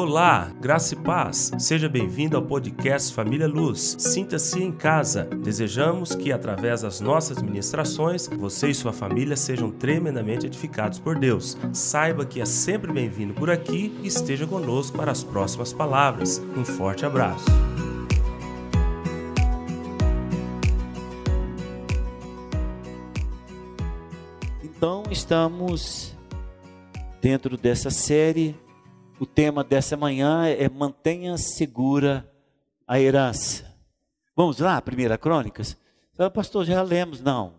Olá, graça e paz. Seja bem-vindo ao podcast Família Luz. Sinta-se em casa. Desejamos que, através das nossas ministrações, você e sua família sejam tremendamente edificados por Deus. Saiba que é sempre bem-vindo por aqui e esteja conosco para as próximas palavras. Um forte abraço. Então, estamos dentro dessa série o tema dessa manhã é mantenha segura a herança. Vamos lá, primeira crônicas? Então, pastor, já lemos. Não.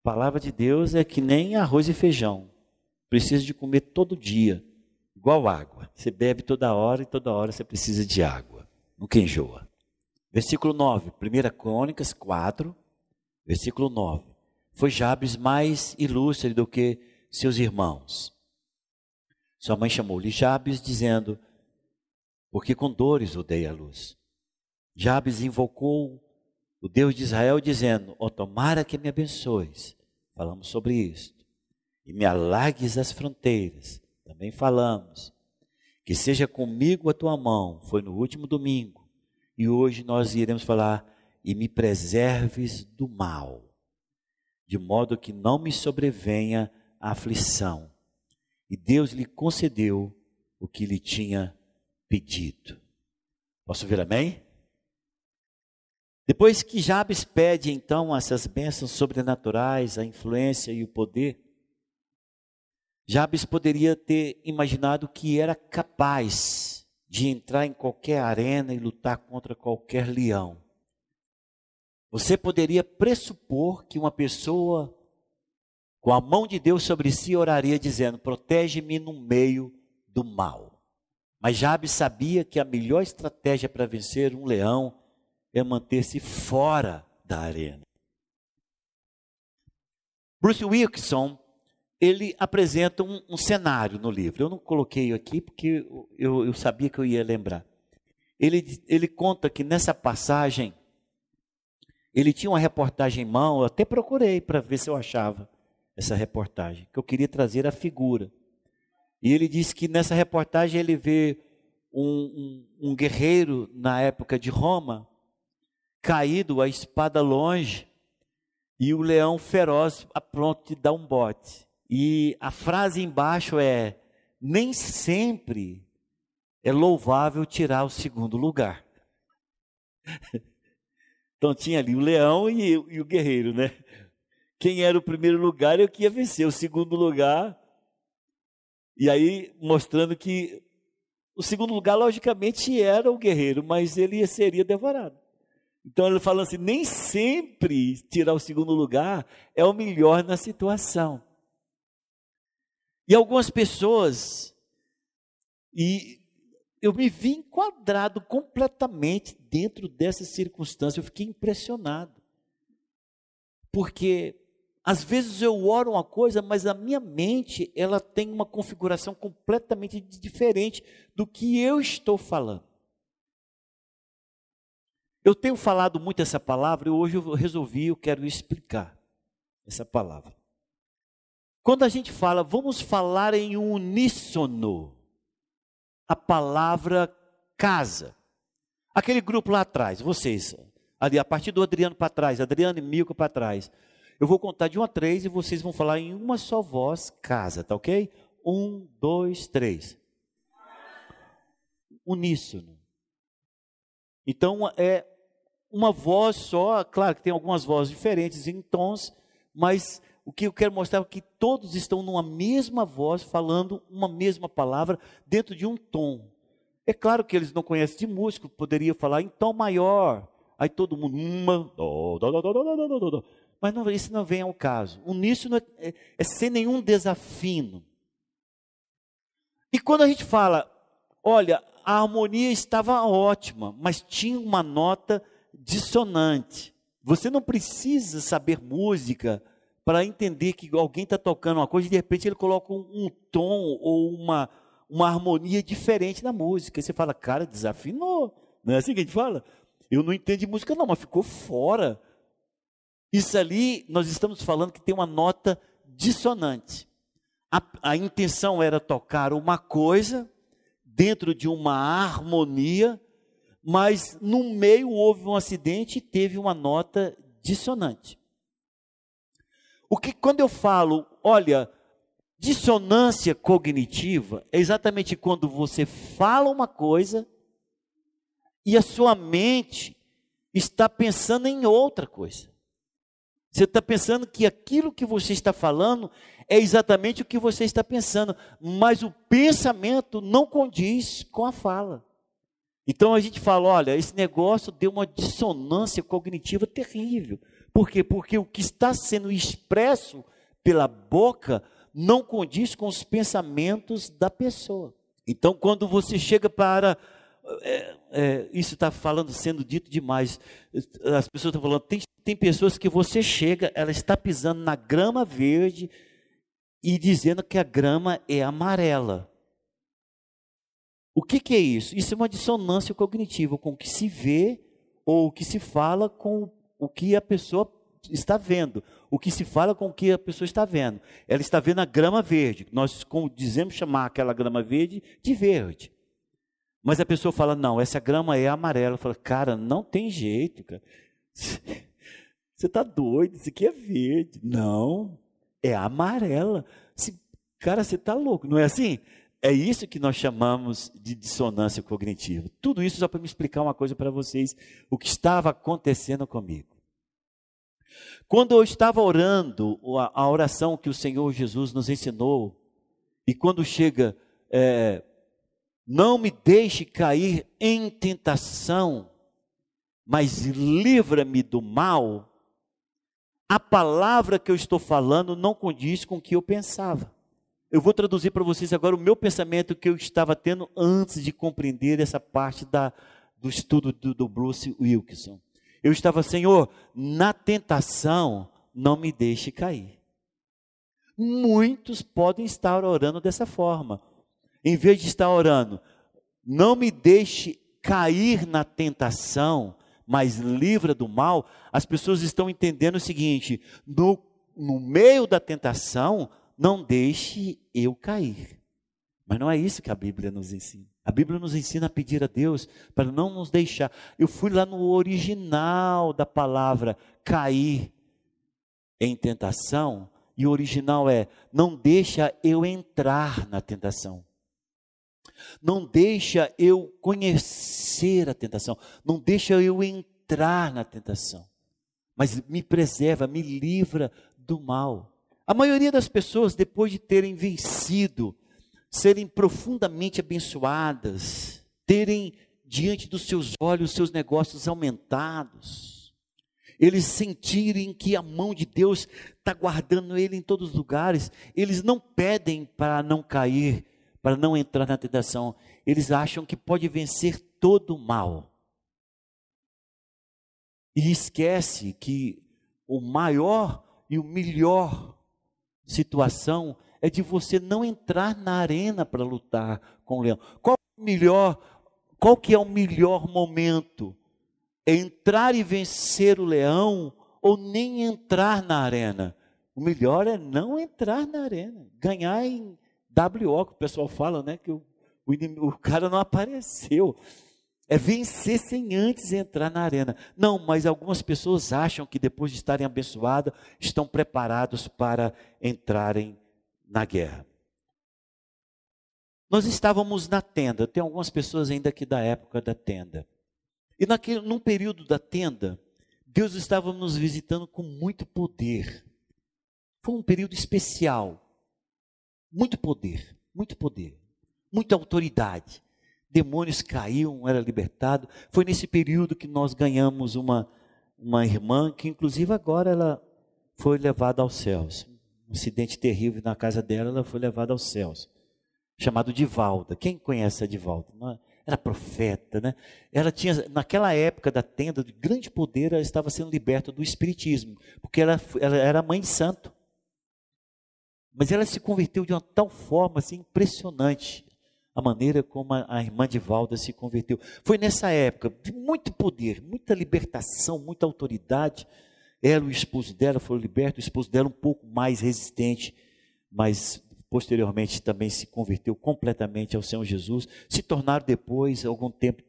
A palavra de Deus é que nem arroz e feijão. Precisa de comer todo dia, igual água. Você bebe toda hora e toda hora você precisa de água. Nunca enjoa. Versículo 9, 1 Crônicas 4, versículo 9. Foi Jabes mais ilustre do que seus irmãos sua mãe chamou-lhe Jabes, dizendo: Porque com dores o dei a luz. Jabes invocou o Deus de Israel, dizendo: Ó, oh, tomara que me abençoes. Falamos sobre isto. E me alargues as fronteiras. Também falamos. Que seja comigo a tua mão. Foi no último domingo. E hoje nós iremos falar. E me preserves do mal, de modo que não me sobrevenha a aflição e Deus lhe concedeu o que lhe tinha pedido. Posso ver amém? Depois que Jabes pede então essas bênçãos sobrenaturais, a influência e o poder, Jabes poderia ter imaginado que era capaz de entrar em qualquer arena e lutar contra qualquer leão. Você poderia pressupor que uma pessoa com a mão de Deus sobre si, oraria dizendo: Protege-me no meio do mal. Mas Jabes sabia que a melhor estratégia para vencer um leão é manter-se fora da arena. Bruce Wilkinson, ele apresenta um, um, cenário no livro. Eu não coloquei aqui porque eu, eu sabia que eu ia lembrar. Ele, ele conta que nessa passagem, ele tinha uma reportagem em mão, eu até procurei para ver se eu achava essa reportagem, que eu queria trazer a figura. E ele disse que nessa reportagem ele vê um, um, um guerreiro na época de Roma, caído, a espada longe, e o leão feroz a pronto de dar um bote. E a frase embaixo é: nem sempre é louvável tirar o segundo lugar. então tinha ali o leão e, e o guerreiro, né? Quem era o primeiro lugar eu que ia vencer, o segundo lugar. E aí mostrando que o segundo lugar, logicamente, era o guerreiro, mas ele seria devorado. Então ele fala assim: nem sempre tirar o segundo lugar é o melhor na situação. E algumas pessoas, e eu me vi enquadrado completamente dentro dessa circunstância, eu fiquei impressionado. Porque às vezes eu oro uma coisa, mas a minha mente, ela tem uma configuração completamente diferente do que eu estou falando. Eu tenho falado muito essa palavra e hoje eu resolvi, eu quero explicar essa palavra. Quando a gente fala, vamos falar em uníssono, a palavra casa. Aquele grupo lá atrás, vocês, ali a partir do Adriano para trás, Adriano e Milko para trás. Eu vou contar de um a três e vocês vão falar em uma só voz, casa, tá ok? Um, dois, três. Uníssono. Então é uma voz só, claro que tem algumas vozes diferentes em tons, mas o que eu quero mostrar é que todos estão numa mesma voz, falando uma mesma palavra dentro de um tom. É claro que eles não conhecem de música, poderia falar em tom maior. Aí todo mundo, uma, do, do, do, Mas não, isso não vem ao caso. Uníssono é, é, é sem nenhum desafino. E quando a gente fala, olha, a harmonia estava ótima, mas tinha uma nota dissonante. Você não precisa saber música para entender que alguém está tocando uma coisa e de repente ele coloca um, um tom ou uma, uma harmonia diferente na música. E você fala, cara, desafinou. Não é assim que a gente fala? Eu não entendo de música, não, mas ficou fora. Isso ali, nós estamos falando que tem uma nota dissonante. A, a intenção era tocar uma coisa dentro de uma harmonia, mas no meio houve um acidente e teve uma nota dissonante. O que quando eu falo, olha, dissonância cognitiva é exatamente quando você fala uma coisa e a sua mente está pensando em outra coisa. Você está pensando que aquilo que você está falando é exatamente o que você está pensando, mas o pensamento não condiz com a fala. Então a gente fala: olha, esse negócio deu uma dissonância cognitiva terrível. Por quê? Porque o que está sendo expresso pela boca não condiz com os pensamentos da pessoa. Então, quando você chega para. É, é, isso está falando, sendo dito demais. As pessoas estão falando, tem, tem pessoas que você chega, ela está pisando na grama verde e dizendo que a grama é amarela. O que, que é isso? Isso é uma dissonância cognitiva com o que se vê ou o que se fala com o que a pessoa está vendo, o que se fala com o que a pessoa está vendo. Ela está vendo a grama verde. Nós como dizemos chamar aquela grama verde de verde. Mas a pessoa fala: "Não, essa grama é amarela". Fala: "Cara, não tem jeito, cara. Você está doido? Isso aqui é verde". Não, é amarela. Cara, você está louco, não é assim? É isso que nós chamamos de dissonância cognitiva. Tudo isso só para me explicar uma coisa para vocês, o que estava acontecendo comigo. Quando eu estava orando, a oração que o Senhor Jesus nos ensinou, e quando chega, é, não me deixe cair em tentação, mas livra-me do mal, a palavra que eu estou falando não condiz com o que eu pensava. Eu vou traduzir para vocês agora o meu pensamento que eu estava tendo antes de compreender essa parte da, do estudo do, do Bruce Wilkinson. Eu estava, Senhor, na tentação, não me deixe cair. Muitos podem estar orando dessa forma. Em vez de estar orando, não me deixe cair na tentação, mas livra do mal, as pessoas estão entendendo o seguinte: no, no meio da tentação, não deixe eu cair. Mas não é isso que a Bíblia nos ensina. A Bíblia nos ensina a pedir a Deus para não nos deixar. Eu fui lá no original da palavra cair em tentação, e o original é: não deixa eu entrar na tentação. Não deixa eu conhecer a tentação, não deixa eu entrar na tentação. Mas me preserva, me livra do mal. A maioria das pessoas, depois de terem vencido, serem profundamente abençoadas, terem diante dos seus olhos seus negócios aumentados, eles sentirem que a mão de Deus está guardando ele em todos os lugares, eles não pedem para não cair, para não entrar na tentação, eles acham que pode vencer todo o mal. E esquece que o maior e o melhor situação é de você não entrar na arena para lutar com o leão. Qual melhor, qual que é o melhor momento? Entrar e vencer o leão ou nem entrar na arena? O melhor é não entrar na arena, ganhar em WO, que o pessoal fala, né, que o, o, o cara não apareceu. É vencer sem antes entrar na arena. Não, mas algumas pessoas acham que depois de estarem abençoadas, estão preparados para entrarem na guerra. Nós estávamos na tenda, tem algumas pessoas ainda aqui da época da tenda. E naquele, num período da tenda, Deus estava nos visitando com muito poder. Foi um período especial. Muito poder, muito poder, muita autoridade demônios caíam, era libertado. Foi nesse período que nós ganhamos uma, uma irmã que, inclusive, agora ela foi levada aos céus. Um acidente terrível na casa dela, ela foi levada aos céus. Chamado Divalda. Quem conhece a Divalda? Era profeta, né? Ela tinha, naquela época da tenda de grande poder, ela estava sendo liberta do espiritismo, porque ela, ela era mãe santo. Mas ela se converteu de uma tal forma assim, impressionante a maneira como a, a irmã de Valda se converteu. Foi nessa época de muito poder, muita libertação, muita autoridade. Ela, o esposo dela, foram libertos, o esposo dela um pouco mais resistente, mas posteriormente também se converteu completamente ao Senhor Jesus, se tornaram depois, algum tempo,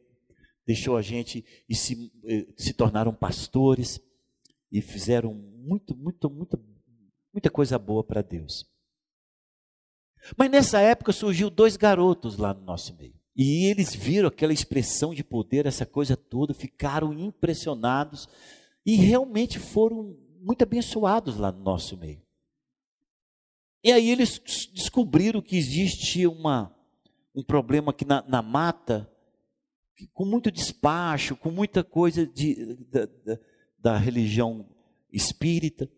deixou a gente e se, eh, se tornaram pastores e fizeram muito, muito, muito, muita coisa boa para Deus. Mas nessa época surgiu dois garotos lá no nosso meio. E eles viram aquela expressão de poder, essa coisa toda, ficaram impressionados e realmente foram muito abençoados lá no nosso meio. E aí eles descobriram que existe uma, um problema aqui na, na mata, com muito despacho, com muita coisa de, da, da, da religião espírita.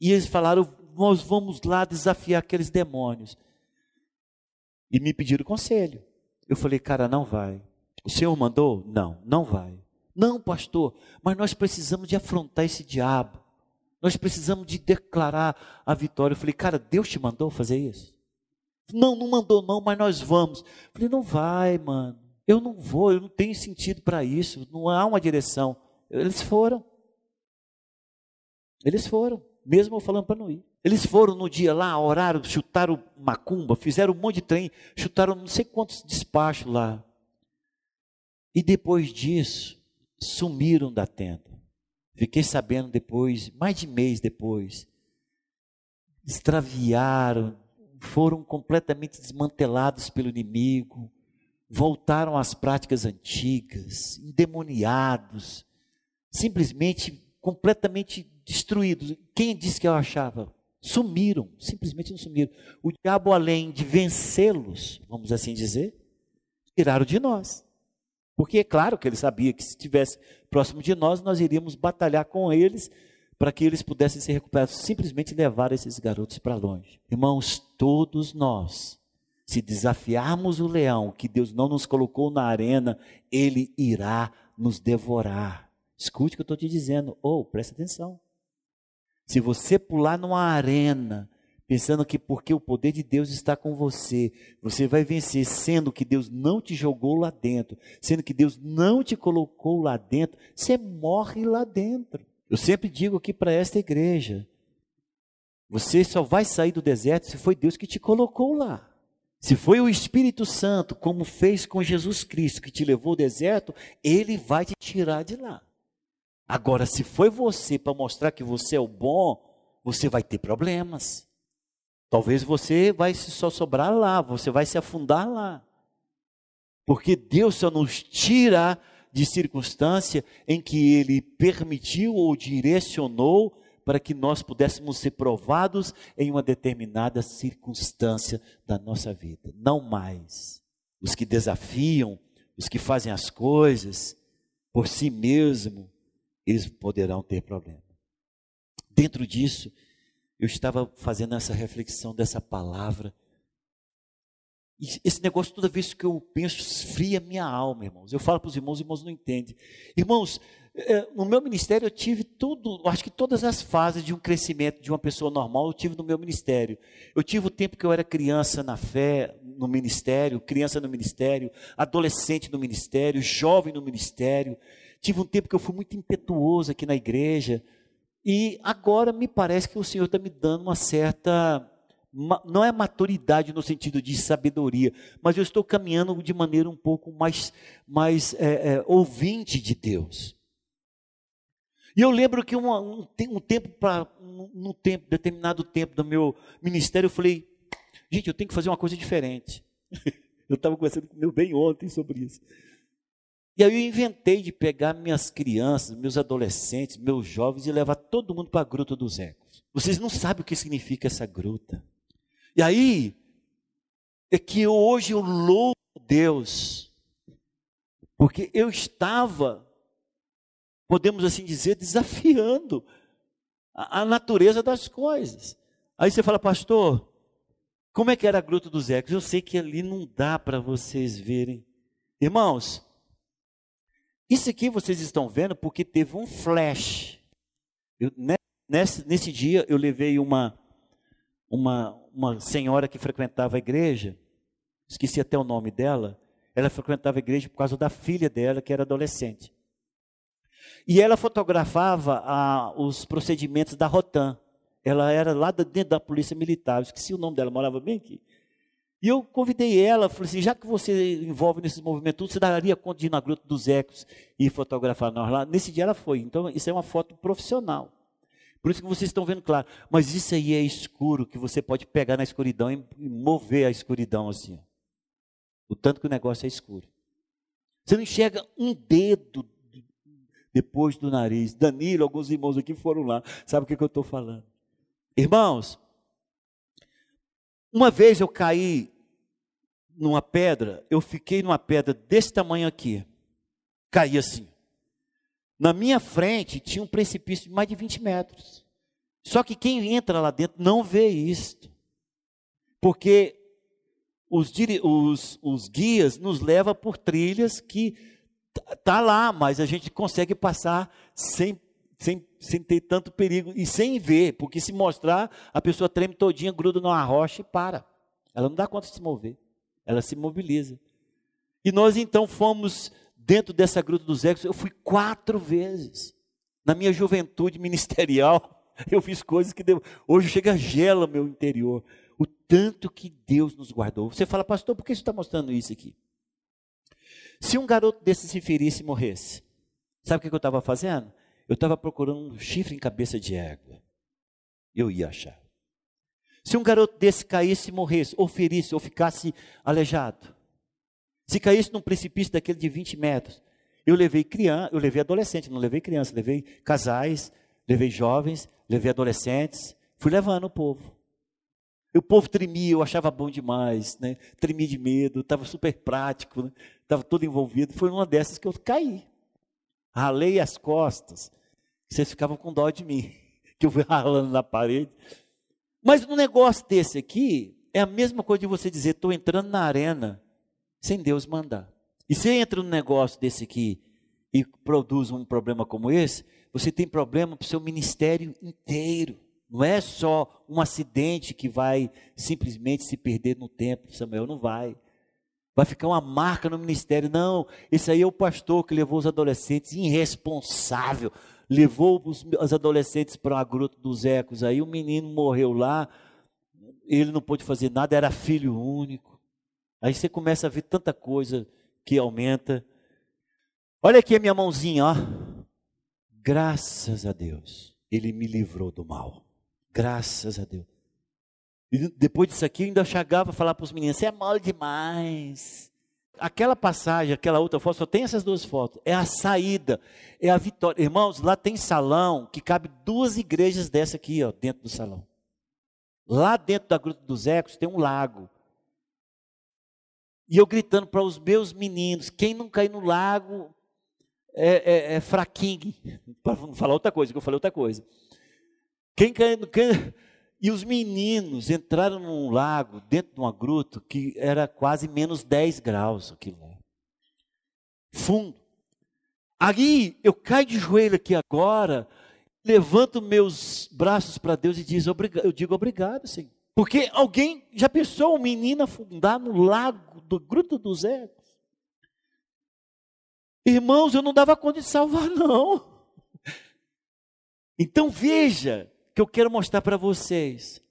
E eles falaram: nós vamos lá desafiar aqueles demônios. E me pediram conselho. Eu falei, cara, não vai. O Senhor mandou? Não, não vai. Não, pastor, mas nós precisamos de afrontar esse diabo. Nós precisamos de declarar a vitória. Eu falei, cara, Deus te mandou fazer isso? Não, não mandou não, mas nós vamos. Eu falei, não vai, mano. Eu não vou, eu não tenho sentido para isso. Não há uma direção. Eles foram. Eles foram, mesmo eu falando para não ir. Eles foram no dia lá, oraram, chutaram macumba, fizeram um monte de trem, chutaram não sei quantos despachos lá. E depois disso, sumiram da tenda. Fiquei sabendo depois, mais de mês depois. Extraviaram, foram completamente desmantelados pelo inimigo, voltaram às práticas antigas, endemoniados, simplesmente completamente destruídos. Quem disse que eu achava? Sumiram, simplesmente não sumiram. O diabo, além de vencê-los, vamos assim dizer, tiraram de nós. Porque é claro que ele sabia que se estivesse próximo de nós, nós iríamos batalhar com eles para que eles pudessem ser recuperados. Simplesmente levar esses garotos para longe. Irmãos, todos nós, se desafiarmos o leão, que Deus não nos colocou na arena, ele irá nos devorar. Escute o que eu estou te dizendo. Ou, oh, presta atenção. Se você pular numa arena, pensando que porque o poder de Deus está com você, você vai vencer, sendo que Deus não te jogou lá dentro, sendo que Deus não te colocou lá dentro, você morre lá dentro. Eu sempre digo aqui para esta igreja: você só vai sair do deserto se foi Deus que te colocou lá. Se foi o Espírito Santo, como fez com Jesus Cristo, que te levou ao deserto, ele vai te tirar de lá. Agora, se foi você para mostrar que você é o bom, você vai ter problemas. Talvez você vai só sobrar lá, você vai se afundar lá. Porque Deus só nos tira de circunstância em que Ele permitiu ou direcionou para que nós pudéssemos ser provados em uma determinada circunstância da nossa vida. Não mais. Os que desafiam, os que fazem as coisas por si mesmo, eles poderão ter problema. Dentro disso, eu estava fazendo essa reflexão dessa palavra. E esse negócio, toda vez que eu penso, esfria minha alma, irmãos. Eu falo para os irmãos, os irmãos não entendem. Irmãos, é, no meu ministério eu tive tudo, acho que todas as fases de um crescimento de uma pessoa normal eu tive no meu ministério. Eu tive o tempo que eu era criança na fé, no ministério, criança no ministério, adolescente no ministério, jovem no ministério. Tive um tempo que eu fui muito impetuoso aqui na igreja. E agora me parece que o Senhor está me dando uma certa. Não é maturidade no sentido de sabedoria, mas eu estou caminhando de maneira um pouco mais, mais é, é, ouvinte de Deus. E eu lembro que um, um, tempo para um, tempo, determinado tempo do meu ministério, eu falei, gente, eu tenho que fazer uma coisa diferente. eu estava conversando com meu bem ontem sobre isso. E aí eu inventei de pegar minhas crianças, meus adolescentes, meus jovens e levar todo mundo para a Gruta dos Ecos. Vocês não sabem o que significa essa gruta. E aí é que hoje eu louvo Deus, porque eu estava, podemos assim dizer, desafiando a, a natureza das coisas. Aí você fala, pastor, como é que era a Gruta dos Ecos? Eu sei que ali não dá para vocês verem. Irmãos, isso aqui vocês estão vendo porque teve um flash. Eu, nesse, nesse dia eu levei uma, uma, uma senhora que frequentava a igreja, esqueci até o nome dela, ela frequentava a igreja por causa da filha dela, que era adolescente. E ela fotografava ah, os procedimentos da Rotan. ela era lá dentro da polícia militar, esqueci o nome dela, morava bem aqui. E eu convidei ela, falei assim, já que você envolve nesses movimentos, você daria conta de ir na Gruta dos Ecos e fotografar nós lá? Nesse dia ela foi, então isso é uma foto profissional. Por isso que vocês estão vendo claro. Mas isso aí é escuro, que você pode pegar na escuridão e mover a escuridão assim. O tanto que o negócio é escuro. Você não enxerga um dedo depois do nariz. Danilo, alguns irmãos aqui foram lá. Sabe o que, que eu estou falando? Irmãos, uma vez eu caí numa pedra, eu fiquei numa pedra desse tamanho aqui. Caí assim. Na minha frente tinha um precipício de mais de 20 metros. Só que quem entra lá dentro não vê isto. Porque os, os, os guias nos levam por trilhas que tá lá, mas a gente consegue passar sem, sem, sem ter tanto perigo e sem ver, porque se mostrar, a pessoa treme todinha, gruda numa rocha e para. Ela não dá conta de se mover, ela se mobiliza. E nós então fomos dentro dessa gruta dos ecos, eu fui quatro vezes. Na minha juventude ministerial, eu fiz coisas que hoje chega gela meu interior. O tanto que Deus nos guardou. Você fala, pastor, por que você está mostrando isso aqui? Se um garoto desse se ferisse e morresse, sabe o que eu estava fazendo? Eu estava procurando um chifre em cabeça de égua. Eu ia achar. Se um garoto desse caísse e morresse, ou ferisse, ou ficasse aleijado, se caísse num precipício daquele de 20 metros, eu levei criança, eu levei adolescente, não levei criança, levei casais, levei jovens, levei adolescentes, fui levando o povo. E o povo tremia, eu achava bom demais, né? Tremia de medo, estava super prático, estava né? todo envolvido. Foi uma dessas que eu caí. Ralei as costas. Vocês ficavam com dó de mim, que eu fui ralando na parede. Mas um negócio desse aqui é a mesma coisa de você dizer: estou entrando na arena sem Deus mandar. E você entra num negócio desse aqui e produz um problema como esse, você tem problema para o seu ministério inteiro. Não é só um acidente que vai simplesmente se perder no tempo, Samuel, não vai. Vai ficar uma marca no ministério. Não, esse aí é o pastor que levou os adolescentes, irresponsável. Levou os, os adolescentes para a gruta dos ecos. Aí o menino morreu lá, ele não pôde fazer nada, era filho único. Aí você começa a ver tanta coisa que aumenta. Olha aqui a minha mãozinha, ó. Graças a Deus, Ele me livrou do mal. Graças a Deus. E depois disso aqui, eu ainda chegava a falar para os meninos: você é mole demais. Aquela passagem, aquela outra foto, só tem essas duas fotos. É a saída, é a vitória. Irmãos, lá tem salão que cabe duas igrejas dessa aqui, ó, dentro do salão. Lá dentro da Gruta dos Ecos tem um lago. E eu gritando para os meus meninos: quem não cair no lago é, é, é fraquinho. Para falar outra coisa, que eu falei outra coisa. Quem cai no. Quem... E os meninos entraram num lago, dentro de uma gruta, que era quase menos 10 graus aquilo lá. Fundo. Aí eu caio de joelho aqui agora, levanto meus braços para Deus e diz, eu digo obrigado, Senhor. Porque alguém já pensou um menino afundar no lago do Gruta dos Ecos? Irmãos, eu não dava conta de salvar, não. Então veja que eu quero mostrar para vocês.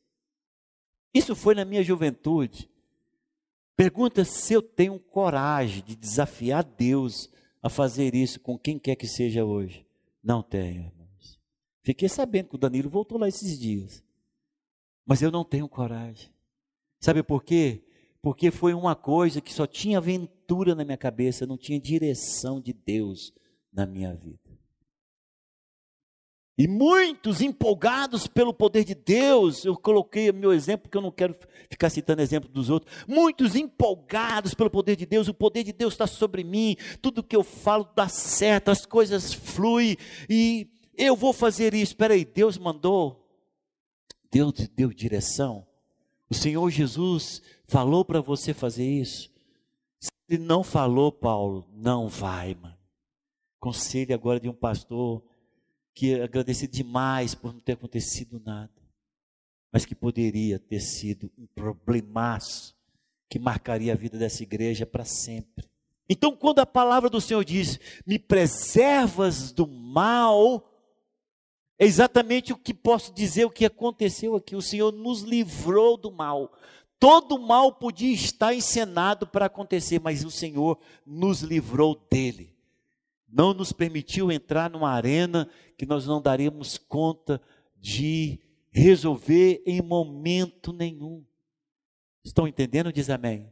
Isso foi na minha juventude. Pergunta se eu tenho coragem de desafiar Deus a fazer isso com quem quer que seja hoje. Não tenho, irmãos. Fiquei sabendo que o Danilo voltou lá esses dias. Mas eu não tenho coragem. Sabe por quê? Porque foi uma coisa que só tinha aventura na minha cabeça, não tinha direção de Deus na minha vida. E muitos empolgados pelo poder de Deus, eu coloquei meu exemplo, porque eu não quero ficar citando exemplo dos outros. Muitos empolgados pelo poder de Deus, o poder de Deus está sobre mim, tudo que eu falo dá certo, as coisas fluem, e eu vou fazer isso. Espera aí, Deus mandou Deus deu direção. O Senhor Jesus falou para você fazer isso. Se ele não falou, Paulo, não vai, mano. Conselho agora de um pastor que agradecido demais por não ter acontecido nada, mas que poderia ter sido um problemaço que marcaria a vida dessa igreja para sempre. Então, quando a palavra do Senhor diz: "Me preservas do mal", É exatamente o que posso dizer, o que aconteceu aqui. O Senhor nos livrou do mal. Todo mal podia estar encenado para acontecer, mas o Senhor nos livrou dele. Não nos permitiu entrar numa arena que nós não daríamos conta de resolver em momento nenhum. Estão entendendo? Diz amém.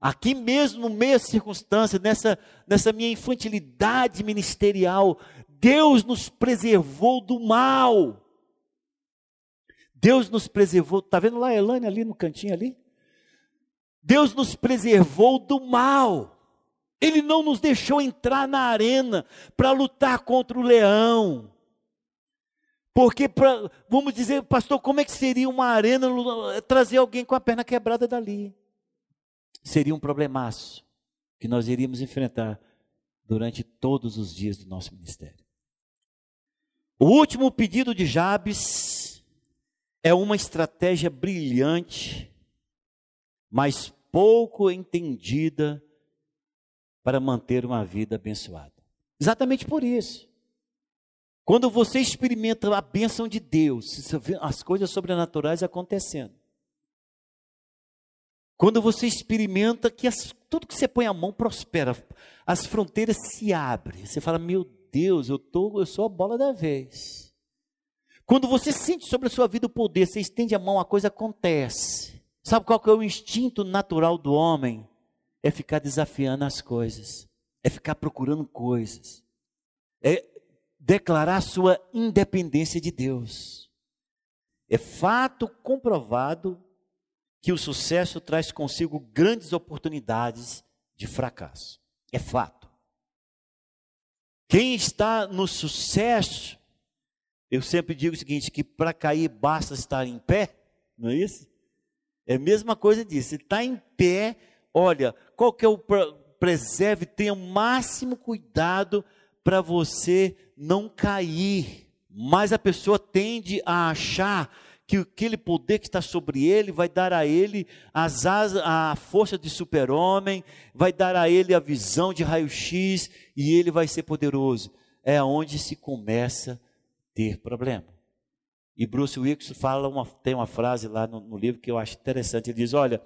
Aqui mesmo, no meio da circunstância, nessa, nessa minha infantilidade ministerial, Deus nos preservou do mal. Deus nos preservou, está vendo lá a Elane ali no cantinho ali? Deus nos preservou do mal. Ele não nos deixou entrar na arena para lutar contra o leão. Porque, pra, vamos dizer, pastor, como é que seria uma arena trazer alguém com a perna quebrada dali? Seria um problemaço que nós iríamos enfrentar durante todos os dias do nosso ministério. O último pedido de Jabes é uma estratégia brilhante, mas pouco entendida para manter uma vida abençoada. Exatamente por isso. Quando você experimenta a bênção de Deus, as coisas sobrenaturais acontecendo. Quando você experimenta que as, tudo que você põe a mão prospera, as fronteiras se abrem. Você fala, meu Deus, eu, tô, eu sou a bola da vez. Quando você sente sobre a sua vida o poder, você estende a mão, a coisa acontece. Sabe qual que é o instinto natural do homem? É ficar desafiando as coisas, é ficar procurando coisas, é declarar sua independência de Deus. É fato comprovado que o sucesso traz consigo grandes oportunidades de fracasso. É fato. Quem está no sucesso, eu sempre digo o seguinte: que para cair basta estar em pé, não é isso? É a mesma coisa disso. Se está em pé, olha, qual que é o preserve, tenha o máximo cuidado para você não cair. Mas a pessoa tende a achar que aquele poder que está sobre ele vai dar a ele as asas, a força de super-homem, vai dar a ele a visão de raio-x e ele vai ser poderoso. É onde se começa a ter problema. E Bruce Willis fala uma, tem uma frase lá no, no livro que eu acho interessante. Ele diz: Olha,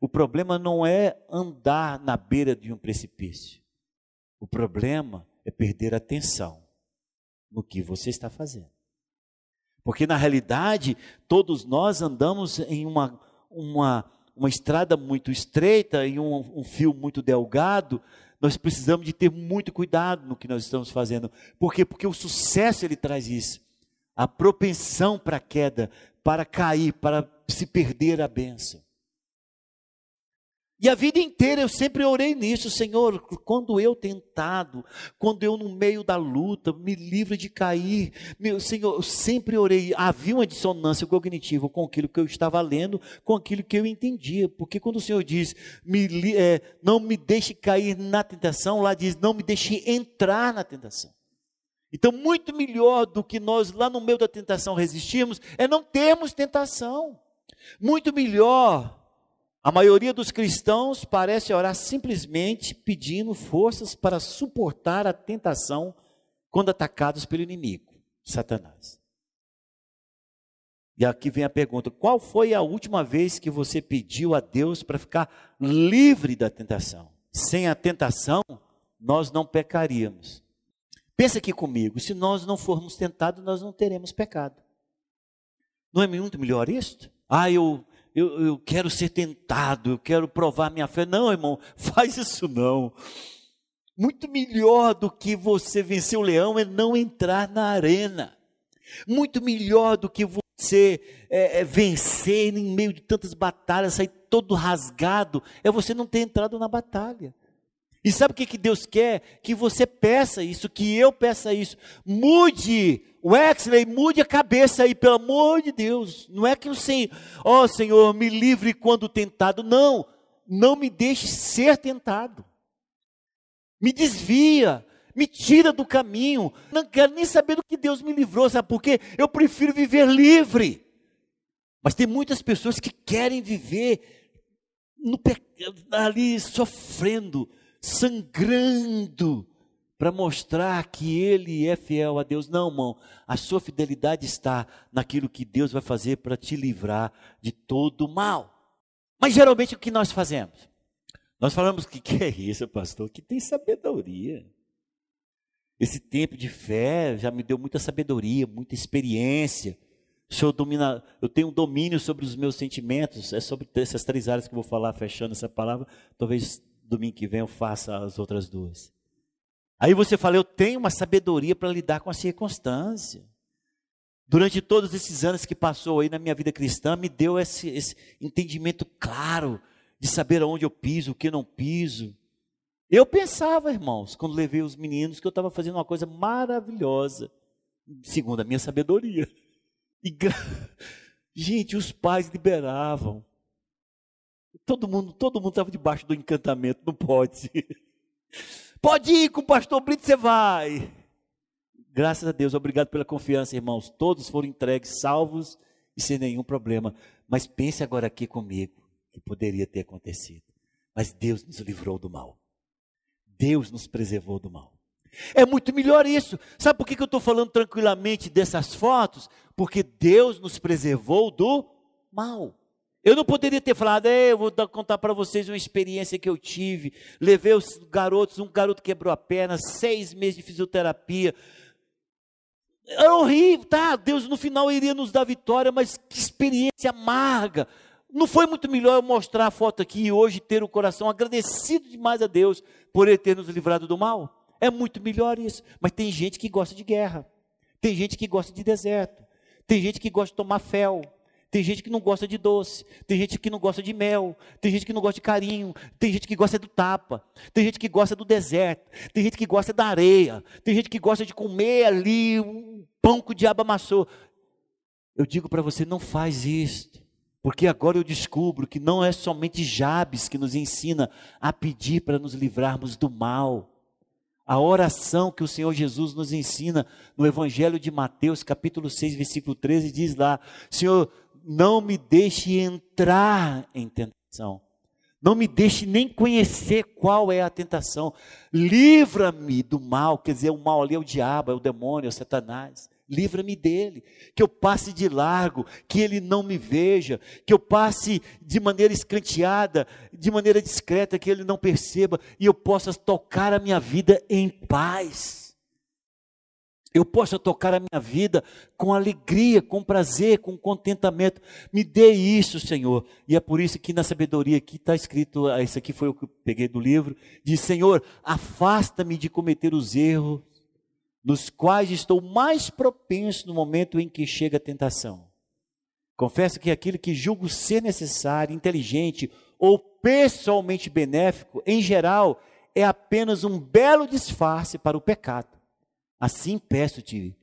o problema não é andar na beira de um precipício. O problema é perder a atenção no que você está fazendo. Porque na realidade, todos nós andamos em uma, uma, uma estrada muito estreita, em um, um fio muito delgado, nós precisamos de ter muito cuidado no que nós estamos fazendo. Por quê? Porque o sucesso ele traz isso. A propensão para a queda, para cair, para se perder a bênção. E a vida inteira eu sempre orei nisso, Senhor, quando eu tentado, quando eu no meio da luta, me livre de cair. Meu Senhor, eu sempre orei. Havia uma dissonância cognitiva com aquilo que eu estava lendo, com aquilo que eu entendia. Porque quando o Senhor diz, me, é, não me deixe cair na tentação, lá diz, não me deixe entrar na tentação. Então, muito melhor do que nós lá no meio da tentação resistirmos, é não termos tentação. Muito melhor a maioria dos cristãos parece orar simplesmente pedindo forças para suportar a tentação quando atacados pelo inimigo, Satanás. E aqui vem a pergunta: qual foi a última vez que você pediu a Deus para ficar livre da tentação? Sem a tentação, nós não pecaríamos. Pensa aqui comigo: se nós não formos tentados, nós não teremos pecado. Não é muito melhor isto? Ah, eu eu, eu quero ser tentado, eu quero provar minha fé. Não, irmão, faz isso não. Muito melhor do que você vencer o leão é não entrar na arena. Muito melhor do que você é, é, vencer em meio de tantas batalhas, sair todo rasgado, é você não ter entrado na batalha. E sabe o que, que Deus quer? Que você peça isso, que eu peça isso. Mude, Wexley, mude a cabeça aí, pelo amor de Deus. Não é que o Senhor, ó Senhor, me livre quando tentado. Não, não me deixe ser tentado. Me desvia, me tira do caminho. Não quero nem saber do que Deus me livrou, sabe por quê? Eu prefiro viver livre. Mas tem muitas pessoas que querem viver no, ali sofrendo, sangrando, para mostrar que ele é fiel a Deus. Não, irmão, a sua fidelidade está naquilo que Deus vai fazer para te livrar de todo o mal. Mas geralmente o que nós fazemos? Nós falamos que que é isso, pastor? Que tem sabedoria. Esse tempo de fé já me deu muita sabedoria, muita experiência. Domina, eu tenho um domínio sobre os meus sentimentos. É sobre essas três áreas que eu vou falar, fechando essa palavra. Talvez domingo que vem eu faça as outras duas. Aí você fala, eu tenho uma sabedoria para lidar com a circunstância. Durante todos esses anos que passou aí na minha vida cristã, me deu esse, esse entendimento claro de saber aonde eu piso, o que não piso. Eu pensava, irmãos, quando levei os meninos, que eu estava fazendo uma coisa maravilhosa, segundo a minha sabedoria. E, gente, os pais liberavam. Todo mundo, todo mundo estava debaixo do encantamento, não pode. Pode ir com o pastor Brito, você vai. Graças a Deus, obrigado pela confiança, irmãos. Todos foram entregues, salvos e sem nenhum problema. Mas pense agora aqui comigo, que poderia ter acontecido. Mas Deus nos livrou do mal. Deus nos preservou do mal. É muito melhor isso. Sabe por que eu estou falando tranquilamente dessas fotos? Porque Deus nos preservou do mal. Eu não poderia ter falado, eu vou contar para vocês uma experiência que eu tive. Levei os garotos, um garoto quebrou a perna, seis meses de fisioterapia. Era horrível, tá? Deus no final iria nos dar vitória, mas que experiência amarga. Não foi muito melhor eu mostrar a foto aqui e hoje ter o coração agradecido demais a Deus por Ele ter nos livrado do mal? É muito melhor isso. Mas tem gente que gosta de guerra, tem gente que gosta de deserto, tem gente que gosta de tomar fel, tem gente que não gosta de doce, tem gente que não gosta de mel, tem gente que não gosta de carinho, tem gente que gosta do tapa, tem gente que gosta do deserto, tem gente que gosta da areia, tem gente que gosta de comer ali um pão que o diabo amassou. Eu digo para você, não faz isto, porque agora eu descubro que não é somente Jabes que nos ensina a pedir para nos livrarmos do mal. A oração que o Senhor Jesus nos ensina no Evangelho de Mateus, capítulo 6, versículo 13, diz lá: Senhor, não me deixe entrar em tentação. Não me deixe nem conhecer qual é a tentação. Livra-me do mal, quer dizer, o mal ali é o diabo, é o demônio, é o Satanás. Livra-me dele, que eu passe de largo, que ele não me veja, que eu passe de maneira escanteada, de maneira discreta, que ele não perceba e eu possa tocar a minha vida em paz eu possa tocar a minha vida com alegria, com prazer, com contentamento. Me dê isso, Senhor. E é por isso que na sabedoria aqui está escrito, ah, isso aqui foi o que eu peguei do livro, diz, Senhor, afasta-me de cometer os erros nos quais estou mais propenso no momento em que chega a tentação. Confesso que aquilo que julgo ser necessário, inteligente ou pessoalmente benéfico, em geral, é apenas um belo disfarce para o pecado. Assim peço-te,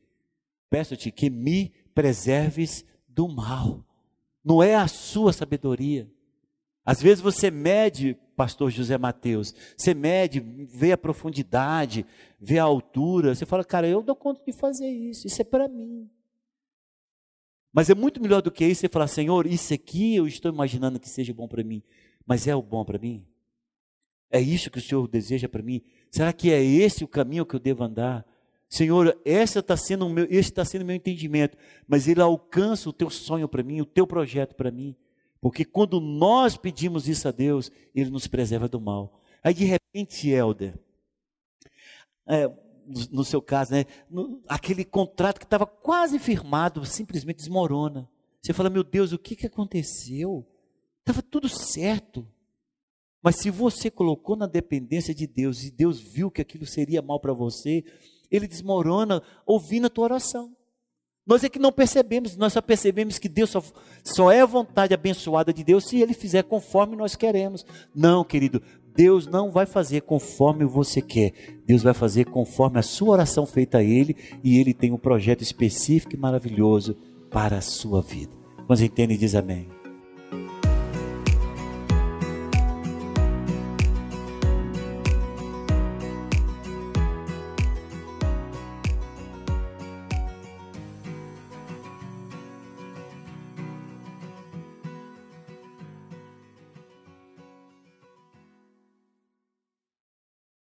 peço-te que me preserves do mal. Não é a sua sabedoria. Às vezes você mede, pastor José Mateus, você mede, vê a profundidade, vê a altura, você fala, cara, eu dou conta de fazer isso, isso é para mim. Mas é muito melhor do que isso você falar, Senhor, isso aqui eu estou imaginando que seja bom para mim, mas é o bom para mim? É isso que o Senhor deseja para mim? Será que é esse o caminho que eu devo andar? Senhor, está sendo meu, esse está sendo o meu entendimento, mas ele alcança o teu sonho para mim, o teu projeto para mim. Porque quando nós pedimos isso a Deus, ele nos preserva do mal. Aí de repente, Helder, é, no, no, seu caso, né, no, aquele contrato que estava quase firmado simplesmente desmorona. Você fala, meu Deus, o que, que aconteceu? Estava tudo certo. Mas se você colocou na dependência de Deus e Deus viu que aquilo seria mal para você, ele desmorona ouvindo a tua oração. Nós é que não percebemos, nós só percebemos que Deus só, só é a vontade abençoada de Deus se Ele fizer conforme nós queremos. Não, querido, Deus não vai fazer conforme você quer. Deus vai fazer conforme a sua oração feita a Ele e Ele tem um projeto específico e maravilhoso para a sua vida. Quando entende, diz amém.